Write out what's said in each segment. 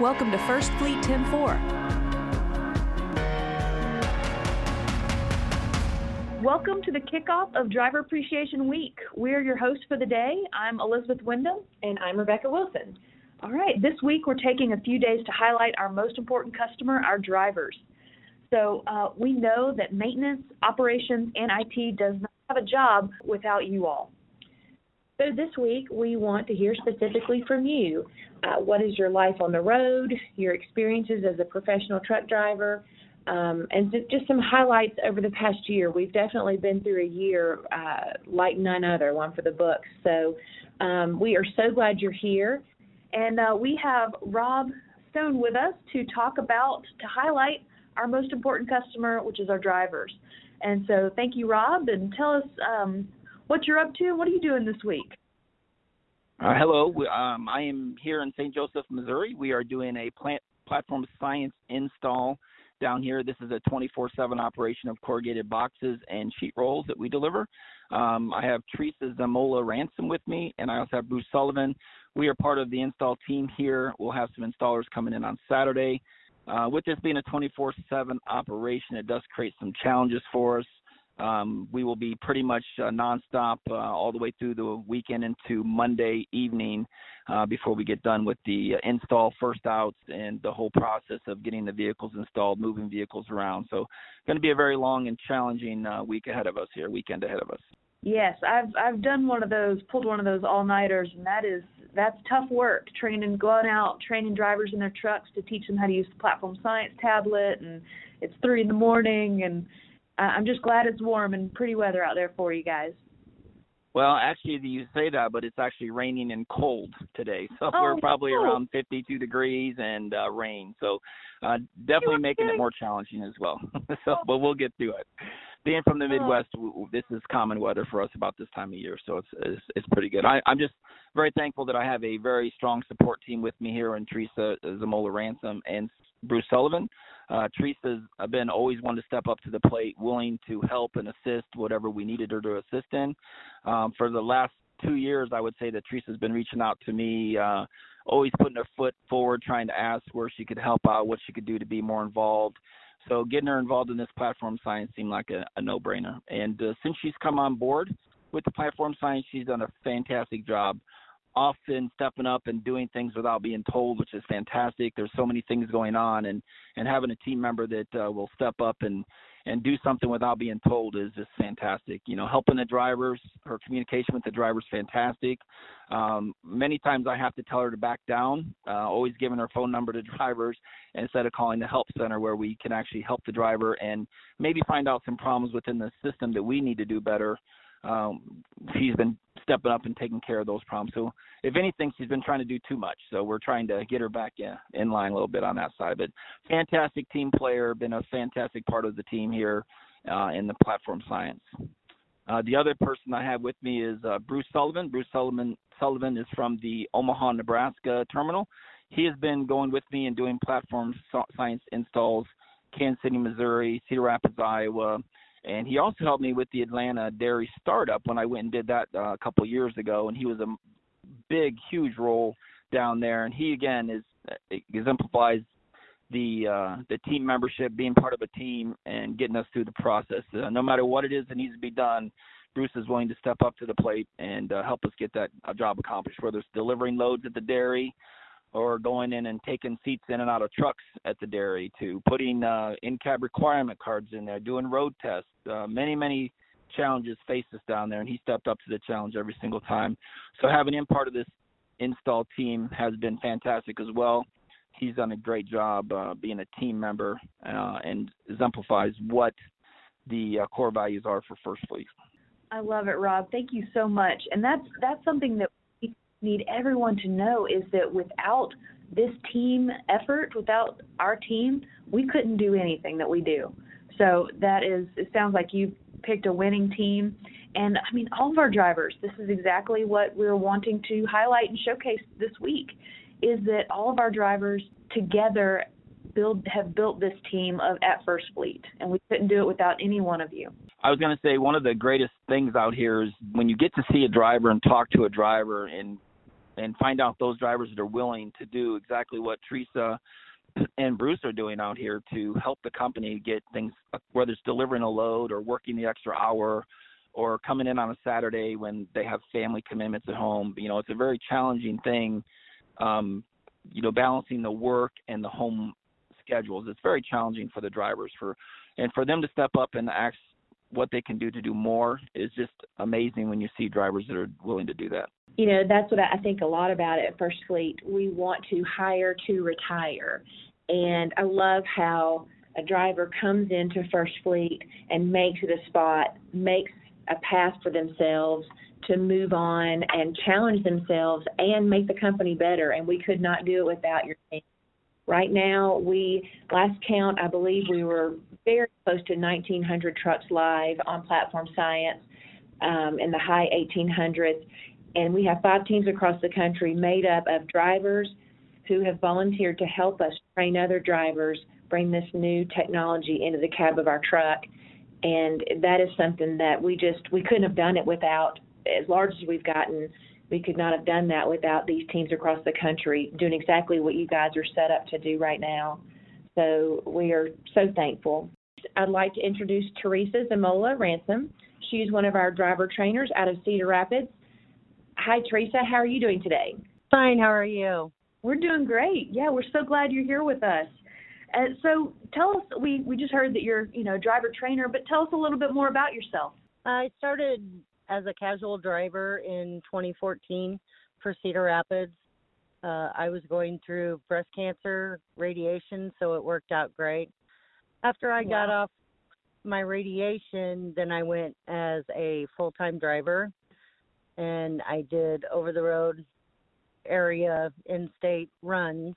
Welcome to First Fleet 104. Welcome to the kickoff of Driver Appreciation Week. We're your hosts for the day. I'm Elizabeth Wyndham. And I'm Rebecca Wilson. All right, this week we're taking a few days to highlight our most important customer, our drivers. So uh, we know that maintenance, operations, and IT does not have a job without you all. So this week we want to hear specifically from you. Uh, what is your life on the road, your experiences as a professional truck driver, um, and just some highlights over the past year. We've definitely been through a year uh, like none other, one for the books. So um, we are so glad you're here. And uh, we have Rob Stone with us to talk about, to highlight our most important customer, which is our drivers. And so thank you, Rob, and tell us um, what you're up to what are you doing this week? Uh, hello, um, I am here in St. Joseph, Missouri. We are doing a plant platform science install down here. This is a 24/7 operation of corrugated boxes and sheet rolls that we deliver. Um, I have Teresa Zamola Ransom with me, and I also have Bruce Sullivan. We are part of the install team here. We'll have some installers coming in on Saturday. Uh, with this being a 24/7 operation, it does create some challenges for us. Um, we will be pretty much uh, nonstop uh, all the way through the weekend into Monday evening uh, before we get done with the install first outs and the whole process of getting the vehicles installed, moving vehicles around. So, going to be a very long and challenging uh, week ahead of us here, weekend ahead of us. Yes, I've I've done one of those, pulled one of those all nighters, and that is that's tough work. Training, going out, training drivers in their trucks to teach them how to use the platform science tablet, and it's three in the morning, and I'm just glad it's warm and pretty weather out there for you guys. Well, actually, you say that, but it's actually raining and cold today. So oh, we're probably no. around 52 degrees and uh, rain. So uh, definitely making it more challenging as well. so, but we'll get through it. Being from the Midwest, this is common weather for us about this time of year, so it's it's, it's pretty good. I, I'm just very thankful that I have a very strong support team with me here, and Teresa Zamola Ransom and Bruce Sullivan. Uh, Teresa's been always one to step up to the plate, willing to help and assist whatever we needed her to assist in. Um, for the last two years, I would say that Teresa's been reaching out to me, uh, always putting her foot forward, trying to ask where she could help out, what she could do to be more involved. So getting her involved in this platform science seemed like a, a no-brainer. And uh, since she's come on board with the platform science, she's done a fantastic job often stepping up and doing things without being told, which is fantastic. There's so many things going on, and and having a team member that uh, will step up and and do something without being told is just fantastic. You know, helping the drivers, her communication with the drivers fantastic. Um, many times I have to tell her to back down, uh, always giving her phone number to drivers instead of calling the help center where we can actually help the driver and maybe find out some problems within the system that we need to do better um, she's been stepping up and taking care of those problems. So if anything, she's been trying to do too much. So we're trying to get her back in, in line a little bit on that side. But fantastic team player, been a fantastic part of the team here uh, in the platform science. Uh, the other person I have with me is uh, Bruce Sullivan. Bruce Sullivan Sullivan is from the Omaha, Nebraska terminal. He has been going with me and doing platform science installs, Kansas City, Missouri, Cedar Rapids, Iowa, and he also helped me with the Atlanta dairy startup when I went and did that uh, a couple years ago. And he was a big, huge role down there. And he again is uh, exemplifies the uh, the team membership, being part of a team, and getting us through the process. Uh, no matter what it is that needs to be done, Bruce is willing to step up to the plate and uh, help us get that uh, job accomplished. Whether it's delivering loads at the dairy, or going in and taking seats in and out of trucks at the dairy to putting uh, in-cab requirement cards in there, doing road tests. Uh, many, many challenges face us down there, and he stepped up to the challenge every single time. So having him part of this install team has been fantastic as well. He's done a great job uh, being a team member uh, and exemplifies what the uh, core values are for First Fleet. I love it, Rob. Thank you so much. And that's that's something that need everyone to know is that without this team effort, without our team, we couldn't do anything that we do. So that is, it sounds like you picked a winning team. And I mean, all of our drivers, this is exactly what we're wanting to highlight and showcase this week is that all of our drivers together build have built this team of at First Fleet, and we couldn't do it without any one of you. I was going to say one of the greatest things out here is when you get to see a driver and talk to a driver and and find out those drivers that are willing to do exactly what Teresa and Bruce are doing out here to help the company get things, whether it's delivering a load or working the extra hour or coming in on a Saturday when they have family commitments at home. You know, it's a very challenging thing, um, you know, balancing the work and the home schedules. It's very challenging for the drivers for, and for them to step up and ask what they can do to do more is just amazing when you see drivers that are willing to do that. You know, that's what I think a lot about at First Fleet. We want to hire to retire. And I love how a driver comes into First Fleet and makes it a spot, makes a path for themselves to move on and challenge themselves and make the company better. And we could not do it without your team. Right now, we last count, I believe we were very close to 1,900 trucks live on Platform Science um, in the high 1800s, and we have five teams across the country made up of drivers who have volunteered to help us train other drivers bring this new technology into the cab of our truck. And that is something that we just we couldn't have done it without as large as we've gotten we could not have done that without these teams across the country doing exactly what you guys are set up to do right now. So we are so thankful. I'd like to introduce teresa zamola ransom. She's one of our driver trainers out of cedar rapids hi teresa how are you doing today fine how are you we're doing great yeah we're so glad you're here with us and so tell us, we, we just heard that you're, you know, driver trainer, but tell us a little bit more about yourself. I started as a casual driver in 2014 for Cedar Rapids. Uh, I was going through breast cancer radiation, so it worked out great. After I wow. got off my radiation, then I went as a full time driver and I did over the road area in state runs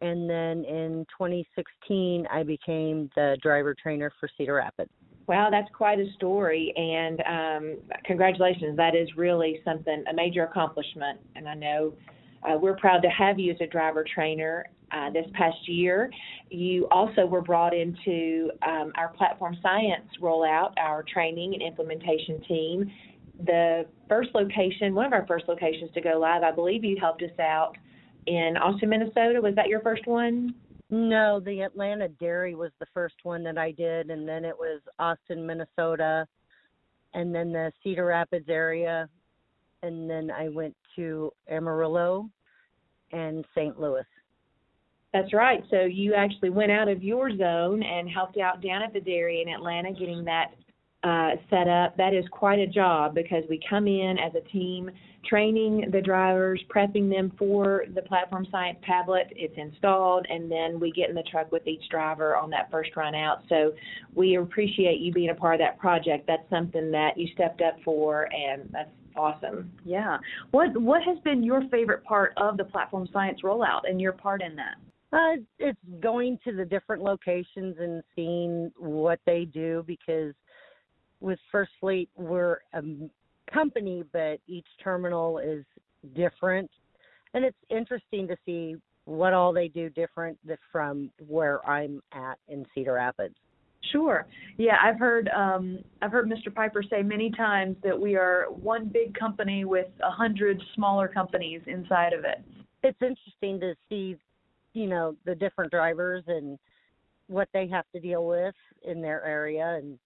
and then in 2016 I became the driver trainer for Cedar Rapids. Wow, that's quite a story, and um, congratulations. That is really something, a major accomplishment, and I know uh, we're proud to have you as a driver trainer. Uh, this past year, you also were brought into um, our platform science rollout, our training and implementation team. The first location, one of our first locations to go live, I believe you helped us out in Austin, Minnesota. Was that your first one? No, the Atlanta Dairy was the first one that I did, and then it was Austin, Minnesota, and then the Cedar Rapids area, and then I went to Amarillo and St. Louis. That's right. So you actually went out of your zone and helped out down at the dairy in Atlanta, getting that uh, set up. That is quite a job because we come in as a team, training the drivers, prepping them for the Platform Science tablet. It's installed, and then we get in the truck with each driver on that first run out. So we appreciate you being a part of that project. That's something that you stepped up for, and that's awesome. Yeah. What What has been your favorite part of the Platform Science rollout and your part in that? Uh, it's going to the different locations and seeing what they do because with First Fleet, we're a company, but each terminal is different, and it's interesting to see what all they do different from where I'm at in Cedar Rapids. Sure. Yeah, I've heard um, I've heard Mr. Piper say many times that we are one big company with a hundred smaller companies inside of it. It's interesting to see, you know, the different drivers and what they have to deal with in their area, and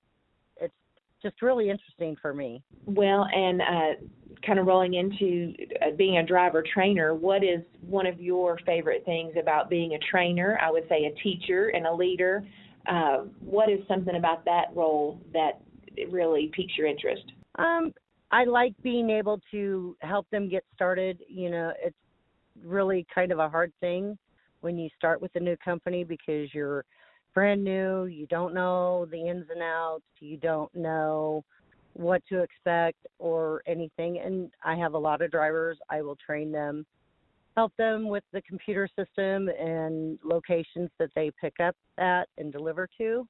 just really interesting for me. Well, and uh, kind of rolling into uh, being a driver trainer, what is one of your favorite things about being a trainer? I would say a teacher and a leader. Uh, what is something about that role that really piques your interest? Um, I like being able to help them get started. You know, it's really kind of a hard thing when you start with a new company because you're brand new, you don't know the ins and outs, you don't know what to expect or anything. And I have a lot of drivers, I will train them, help them with the computer system and locations that they pick up at and deliver to.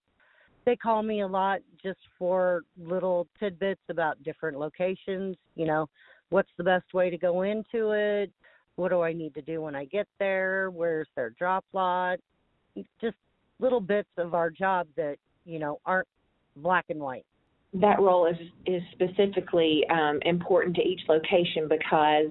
They call me a lot just for little tidbits about different locations, you know, what's the best way to go into it? What do I need to do when I get there? Where's their drop lot? Just little bits of our job that you know aren't black and white. that role is is specifically um, important to each location because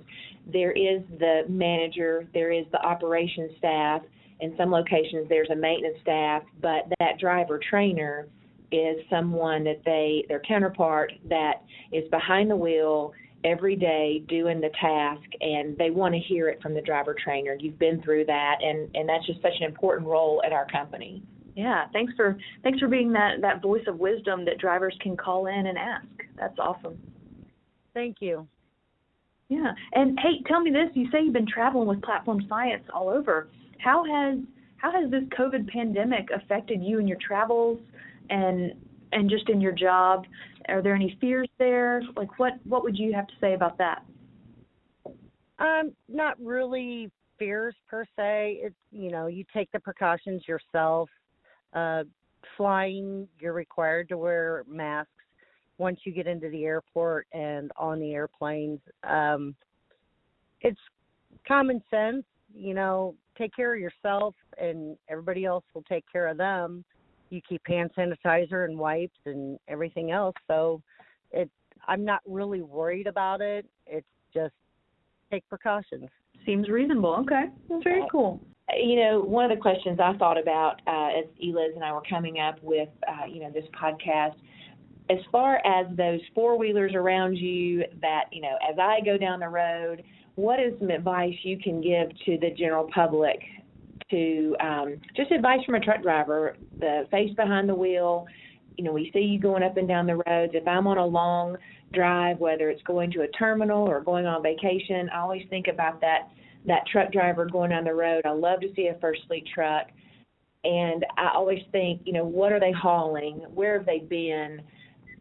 there is the manager, there is the operations staff. In some locations, there's a maintenance staff, but that driver trainer is someone that they their counterpart that is behind the wheel every day doing the task and they want to hear it from the driver trainer. You've been through that and and that's just such an important role at our company. Yeah thanks for thanks for being that that voice of wisdom that drivers can call in and ask. That's awesome. Thank you. Yeah and hey tell me this you say you've been traveling with platform science all over. How has how has this covid pandemic affected you and your travels and and just in your job are there any fears there? Like what what would you have to say about that? Um not really fears per se. It's you know you take the precautions yourself. Uh flying you're required to wear masks once you get into the airport and on the airplanes. Um it's common sense you know take care of yourself and everybody else will take care of them you keep hand sanitizer and wipes and everything else. So it I'm not really worried about it. It's just take precautions. Seems reasonable. Okay. That's very cool. You know, one of the questions I thought about uh, as Eliz and I were coming up with, uh, you know, this podcast, as far as those four wheelers around you that, you know, as I go down the road, what is some advice you can give to the general public to um, just advice from a truck driver, the face behind the wheel. You know, we see you going up and down the roads. If I'm on a long drive, whether it's going to a terminal or going on vacation, I always think about that that truck driver going down the road. I love to see a first fleet truck, and I always think, you know, what are they hauling? Where have they been?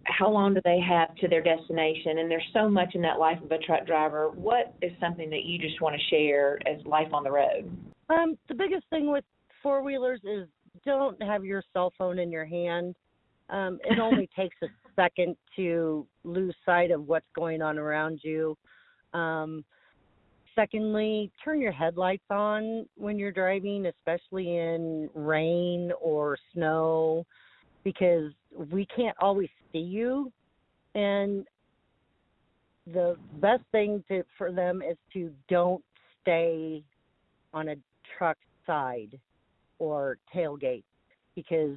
How long do they have to their destination? And there's so much in that life of a truck driver. What is something that you just want to share as life on the road? Um, the biggest thing with four wheelers is don't have your cell phone in your hand. Um, it only takes a second to lose sight of what's going on around you. Um, secondly, turn your headlights on when you're driving, especially in rain or snow, because we can't always see you. And the best thing to, for them is to don't stay on a truck side or tailgate because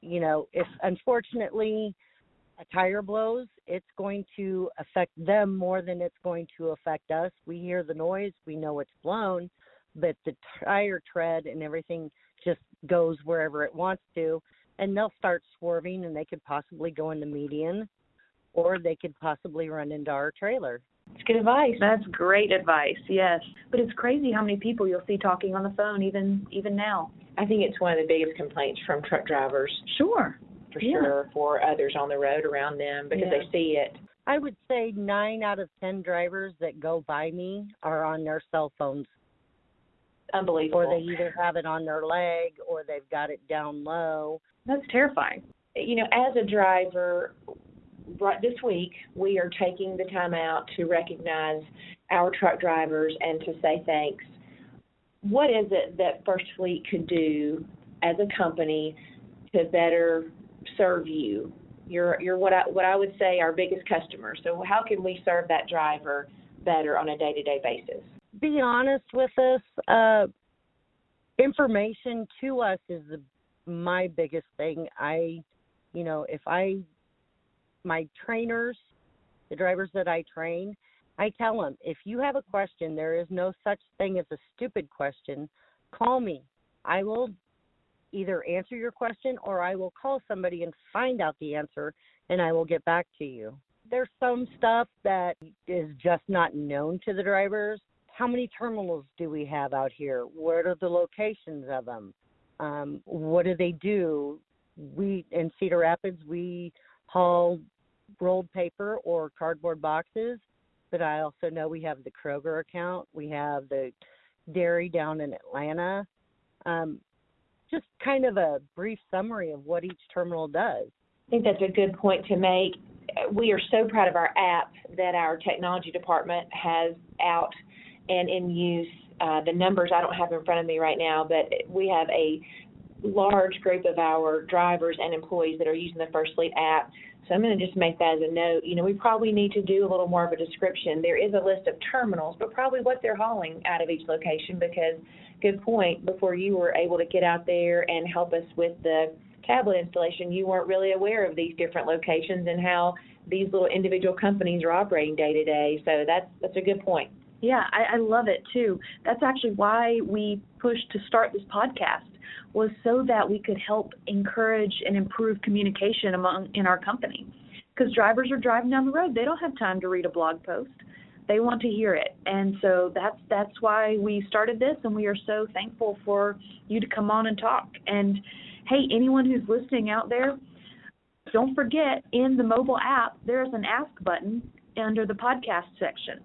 you know if unfortunately a tire blows it's going to affect them more than it's going to affect us. We hear the noise we know it's blown but the tire tread and everything just goes wherever it wants to and they'll start swerving and they could possibly go in the median or they could possibly run into our trailer it's good advice. That's great advice. Yes, but it's crazy how many people you'll see talking on the phone even even now. I think it's one of the biggest complaints from truck drivers. Sure. For yeah. sure, for others on the road around them because yeah. they see it. I would say nine out of ten drivers that go by me are on their cell phones. Unbelievable. Or they either have it on their leg or they've got it down low. That's terrifying. You know, as a driver, right this week, we are taking the time out to recognize our truck drivers and to say thanks. What is it that First Fleet could do as a company to better serve you? You're, you're what I, what I would say our biggest customer. So how can we serve that driver better on a day-to-day basis? Be honest with us. Uh, information to us is the, my biggest thing. I, you know, if I my trainers, the drivers that I train, I tell them if you have a question, there is no such thing as a stupid question. Call me. I will either answer your question or I will call somebody and find out the answer and I will get back to you. There's some stuff that is just not known to the drivers. How many terminals do we have out here? What are the locations of them? Um, what do they do? We in Cedar Rapids we haul rolled paper or cardboard boxes. But I also know we have the Kroger account. We have the dairy down in Atlanta. Um, just kind of a brief summary of what each terminal does. I think that's a good point to make. We are so proud of our app that our technology department has out and in use. Uh, the numbers I don't have in front of me right now, but we have a large group of our drivers and employees that are using the First Fleet app So I'm going to just make that as a note. You know, we probably need to do a little more of a description. There is a list of terminals, but probably what they're hauling out of each location because, good point, before you were able to get out there and help us with the tablet installation, you weren't really aware of these different locations and how these little individual companies are operating day to day. So that's that's a good point. Yeah, I, I love it too. That's actually why we pushed to start this podcast was so that we could help encourage and improve communication among in our company. Because drivers are driving down the road, they don't have time to read a blog post. They want to hear it, and so that's that's why we started this, and we are so thankful for you to come on and talk. And hey, anyone who's listening out there, don't forget in the mobile app there's an ask button under the podcast section.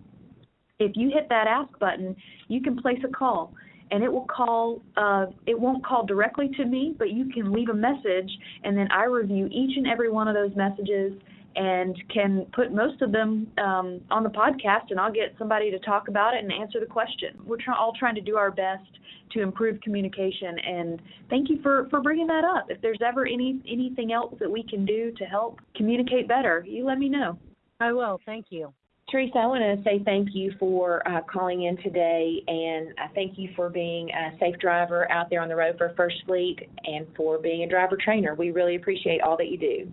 If you hit that ask button, you can place a call and it will call uh, it won't call directly to me but you can leave a message and then i review each and every one of those messages and can put most of them um, on the podcast and i'll get somebody to talk about it and answer the question. We're all trying to do our best to improve communication and thank you for, for bringing that up. If there's ever any anything else that we can do to help communicate better you let me know. I will. Thank you Teresa, I want to say thank you for uh, calling in today, and I thank you for being a safe driver out there on the road for First Fleet and for being a driver trainer. We really appreciate all that you do.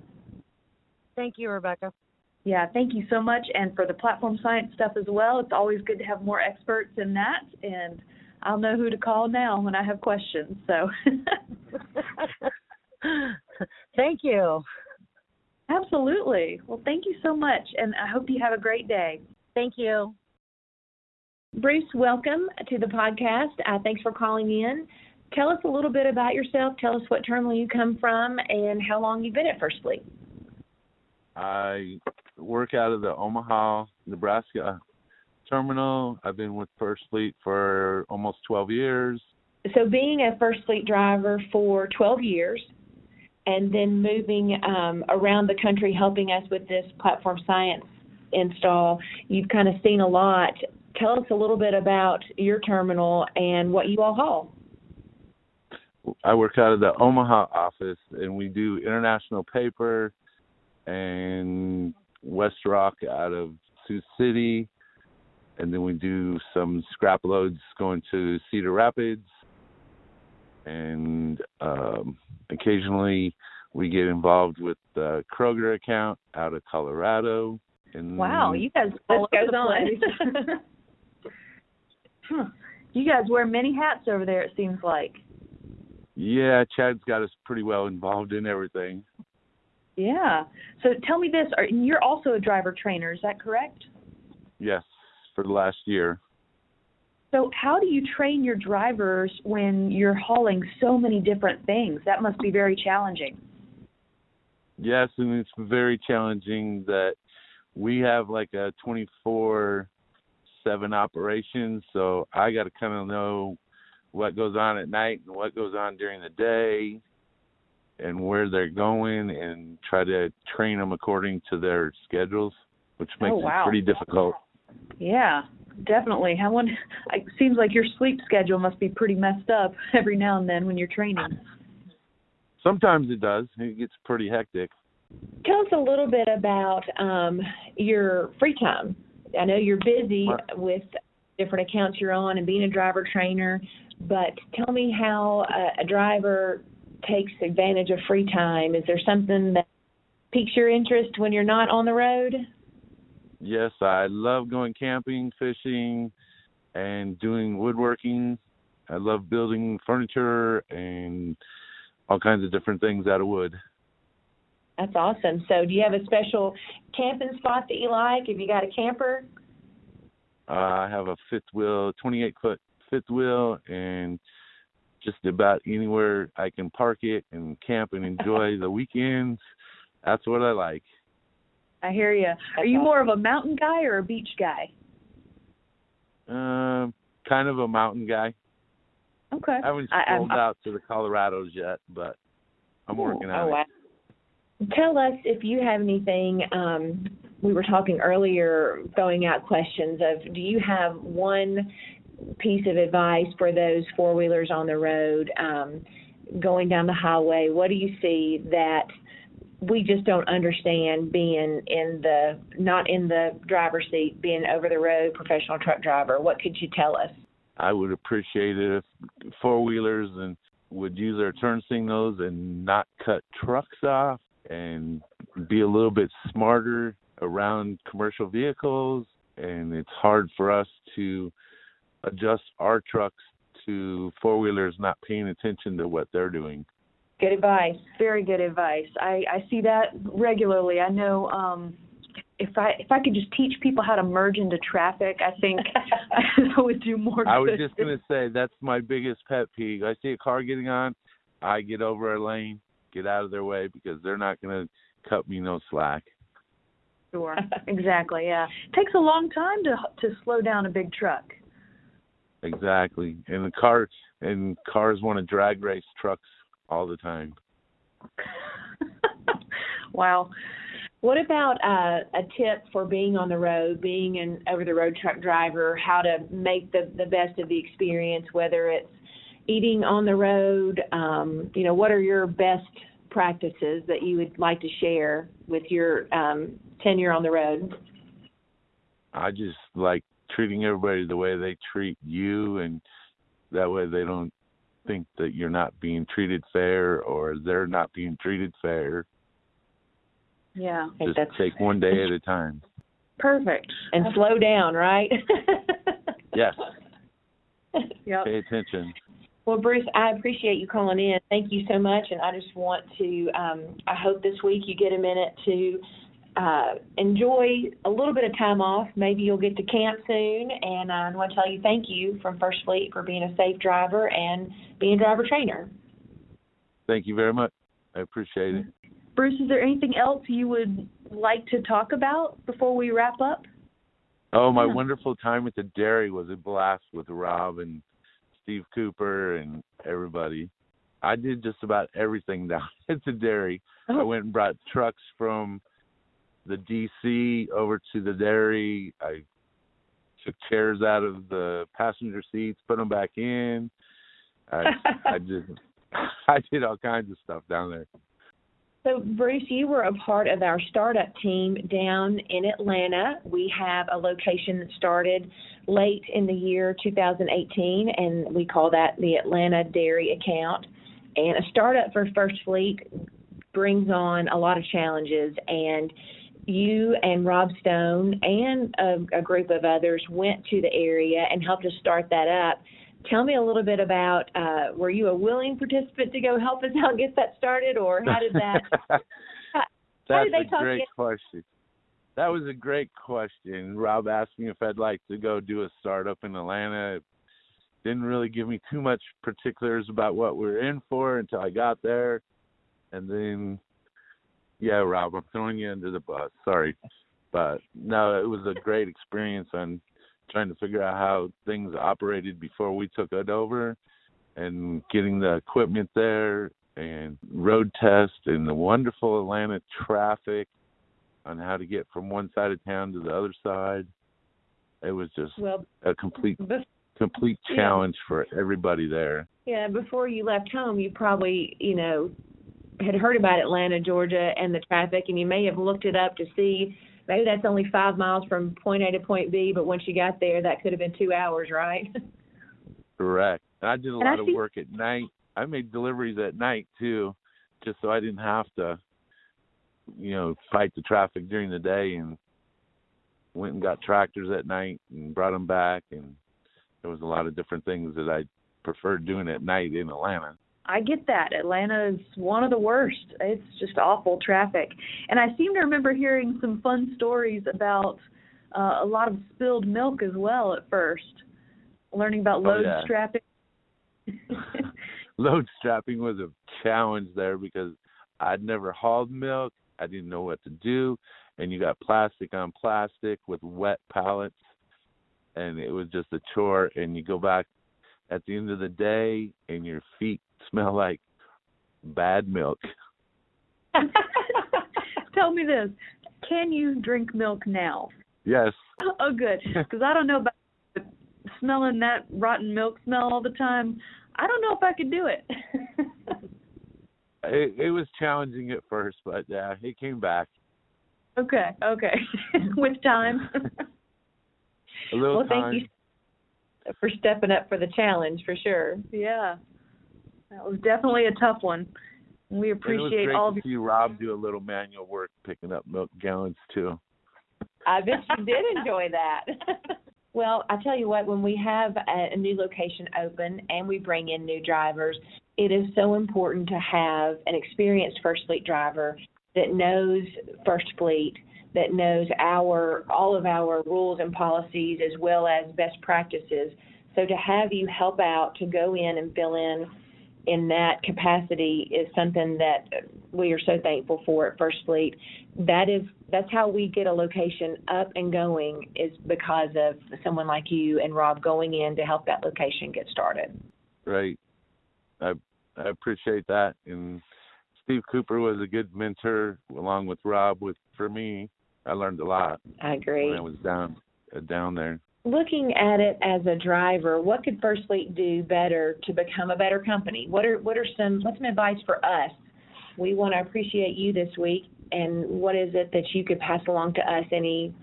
Thank you, Rebecca. Yeah, thank you so much, and for the platform science stuff as well. It's always good to have more experts in that, and I'll know who to call now when I have questions. So, thank you. Absolutely. Well, thank you so much, and I hope you have a great day. Thank you. Bruce, welcome to the podcast. Uh, thanks for calling in. Tell us a little bit about yourself. Tell us what terminal you come from and how long you've been at First Fleet. I work out of the Omaha, Nebraska terminal. I've been with First Fleet for almost 12 years. So, being a First Fleet driver for 12 years, and then moving um, around the country helping us with this platform science install. You've kind of seen a lot. Tell us a little bit about your terminal and what you all haul. I work out of the Omaha office, and we do international paper and West Rock out of Sioux City, and then we do some scrap loads going to Cedar Rapids, and um, occasionally we get involved with the Kroger account out of Colorado. And wow, you guys all goes on. huh. You guys wear many hats over there. It seems like. Yeah, Chad's got us pretty well involved in everything. Yeah. So tell me this: are, you're also a driver trainer, is that correct? Yes, for the last year. So, how do you train your drivers when you're hauling so many different things? That must be very challenging. Yes, and it's very challenging that we have like a 24 7 operation. So, I got to kind of know what goes on at night and what goes on during the day and where they're going and try to train them according to their schedules, which makes oh, wow. it pretty difficult. Yeah, definitely. How one it seems like your sleep schedule must be pretty messed up every now and then when you're training. Sometimes it does. It gets pretty hectic. Tell us a little bit about um, your free time. I know you're busy with different accounts you're on and being a driver trainer, but tell me how a, a driver takes advantage of free time. Is there something that piques your interest when you're not on the road? Yes, I love going camping, fishing, and doing woodworking. I love building furniture and all kinds of different things out of wood. That's awesome. So, do you have a special camping spot that you like? Have you got a camper? Uh, I have a fifth wheel, 28 foot fifth wheel, and just about anywhere I can park it and camp and enjoy the weekends. That's what I like. I hear you. Are you more of a mountain guy or a beach guy? Um, uh, kind of a mountain guy. Okay. I haven't sold out to the Colorados yet, but I'm Ooh, working on oh, it. Wow. Tell us if you have anything. Um, we were talking earlier, throwing out questions of do you have one piece of advice for those four wheelers on the road um, going down the highway? What do you see that we just don't understand being in the not in the driver's seat, being over the road professional truck driver. What could you tell us? I would appreciate it if four wheelers and would use their turn signals and not cut trucks off and be a little bit smarter around commercial vehicles and it's hard for us to adjust our trucks to four wheelers not paying attention to what they're doing. Good advice. Very good advice. I, I see that regularly. I know um, if I if I could just teach people how to merge into traffic, I think I would do more. I was just gonna say that's my biggest pet peeve. I see a car getting on, I get over a lane, get out of their way because they're not gonna cut me no slack. Sure. exactly. Yeah. It takes a long time to to slow down a big truck. Exactly. And the car and cars want to drag race trucks all the time. wow. What about uh, a tip for being on the road, being an over the road truck driver, how to make the, the best of the experience, whether it's eating on the road, um, you know, what are your best practices that you would like to share with your um, tenure on the road? I just like treating everybody the way they treat you and that way they don't think that you're not being treated fair or they're not being treated fair. Yeah. Just that's- take one day at a time. Perfect. And slow down, right? Yes. Yep. Pay attention. Well, Bruce, I appreciate you calling in. Thank you so much, and I just want to. Um, I hope this week you get a minute to uh, enjoy a little bit of time off. Maybe you'll get to camp soon, and I want to tell you thank you from First Fleet for being a safe driver and being a driver trainer. Thank you very much. I appreciate it. Bruce, is there anything else you would like to talk about before we wrap up? Oh, my Yeah. wonderful time at the dairy was a blast with Rob and Steve Cooper and everybody. I did just about everything down at the dairy. I Oh. went and brought trucks from the DC over to the dairy. I took chairs out of the passenger seats, put them back in. I I did I did all kinds of stuff down there. So, Bruce, you were a part of our startup team down in Atlanta. We have a location that started late in the year 2018, and we call that the Atlanta Dairy Account. And a startup for First Fleet brings on a lot of challenges, and you and Rob Stone and a, a group of others went to the area and helped us start that up. Tell me a little bit about uh, were you a willing participant to go help us out get that started, or how did that? how That's did they a great question. That was a great question. Rob asked me if I'd like to go do a startup in Atlanta. Didn't really give me too much particulars about what we are in for until I got there. And then, yeah, Rob, I'm throwing you under the bus. Sorry. But no, it was a great experience on trying to figure out how things operated before we took it over and getting the equipment there and road test and the wonderful Atlanta traffic on how to get from one side of town to the other side. It was just Well, a complete bef- complete Yeah. challenge for everybody there. yeah, before you left home, you probably, you know, had heard about Atlanta, Georgia, and the traffic, and you may have looked it up to see maybe that's only five miles from point A to point B, but once you got there, that could have been two hours, right? Correct. I did a And I lot of think- work at night. I made deliveries at night too, just so I didn't have to, you know, fight the traffic during the day. And went and got tractors at night and brought them back. And there was a lot of different things that I preferred doing at night in Atlanta. I get that. Atlanta is one of the worst. It's just awful traffic. And I seem to remember hearing some fun stories about uh, a lot of spilled milk as well at first. Learning about Oh, load yeah. strapping. load strapping was a challenge there because I'd never hauled milk. I didn't know what to do. And you got plastic on plastic with wet pallets. And it was just a chore. And you go back at the end of the day and your feet smell like bad milk. Tell me this. Can you drink milk now? Yes. Oh, good. Because I don't know about smelling that rotten milk smell all the time. I don't know if I could do it. it, it was challenging at first, but yeah, it came back. Okay, okay. With time. A little well, time. thank you for stepping up for the challenge for sure. Yeah. That was definitely a tough one. We And it was appreciate great all of to see Rob do a little manual work picking up milk gallons too. I bet you did enjoy that. well, I tell you what, when we have a, a new location open and we bring in new drivers, it is so important to have an experienced First Fleet driver that knows First Fleet, that knows our all of our rules and policies as well as best practices. So to have you help out to go in and fill in in that capacity is something that we are so thankful for at First Fleet. That is that's how we get a location up and going is because of someone like you and Rob going in to help that location get started. Right. I I appreciate that. And Steve Cooper was a good mentor along with Rob with for me. I learned a lot I agree. when I was down uh, down there. Looking at it as a driver, what could First Fleet do better to become a better company? What are what are some what's some advice for us? We want to appreciate you this week and what is it that you could pass along to us? Any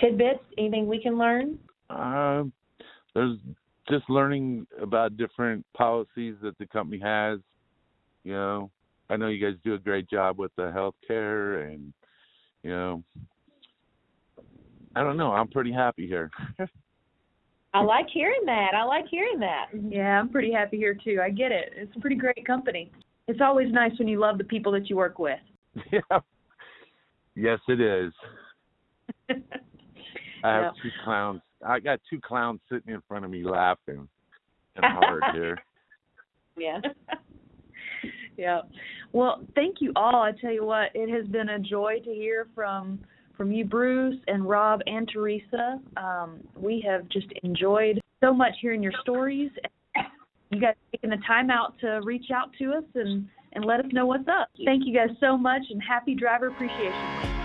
tidbits, anything we can learn? Um, there's just learning about different policies that the company has. You know, I know you guys do a great job with the health care and you know I don't know, I'm pretty happy here. I like hearing that. I like hearing that. Mm-hmm. Yeah, I'm pretty happy here too. I get it. It's a pretty great company. It's always nice when you love the people that you work with. yeah. Yes it is. I have Yeah. two clowns. I got two clowns sitting in front of me laughing and hard here. Yeah. yeah. Well, thank you all. I tell you what, it has been a joy to hear from from you, Bruce and Rob and Teresa. Um, we have just enjoyed so much hearing your stories. You guys taking the time out to reach out to us and and let us know what's up. Thank you guys so much, and happy Driver Appreciation.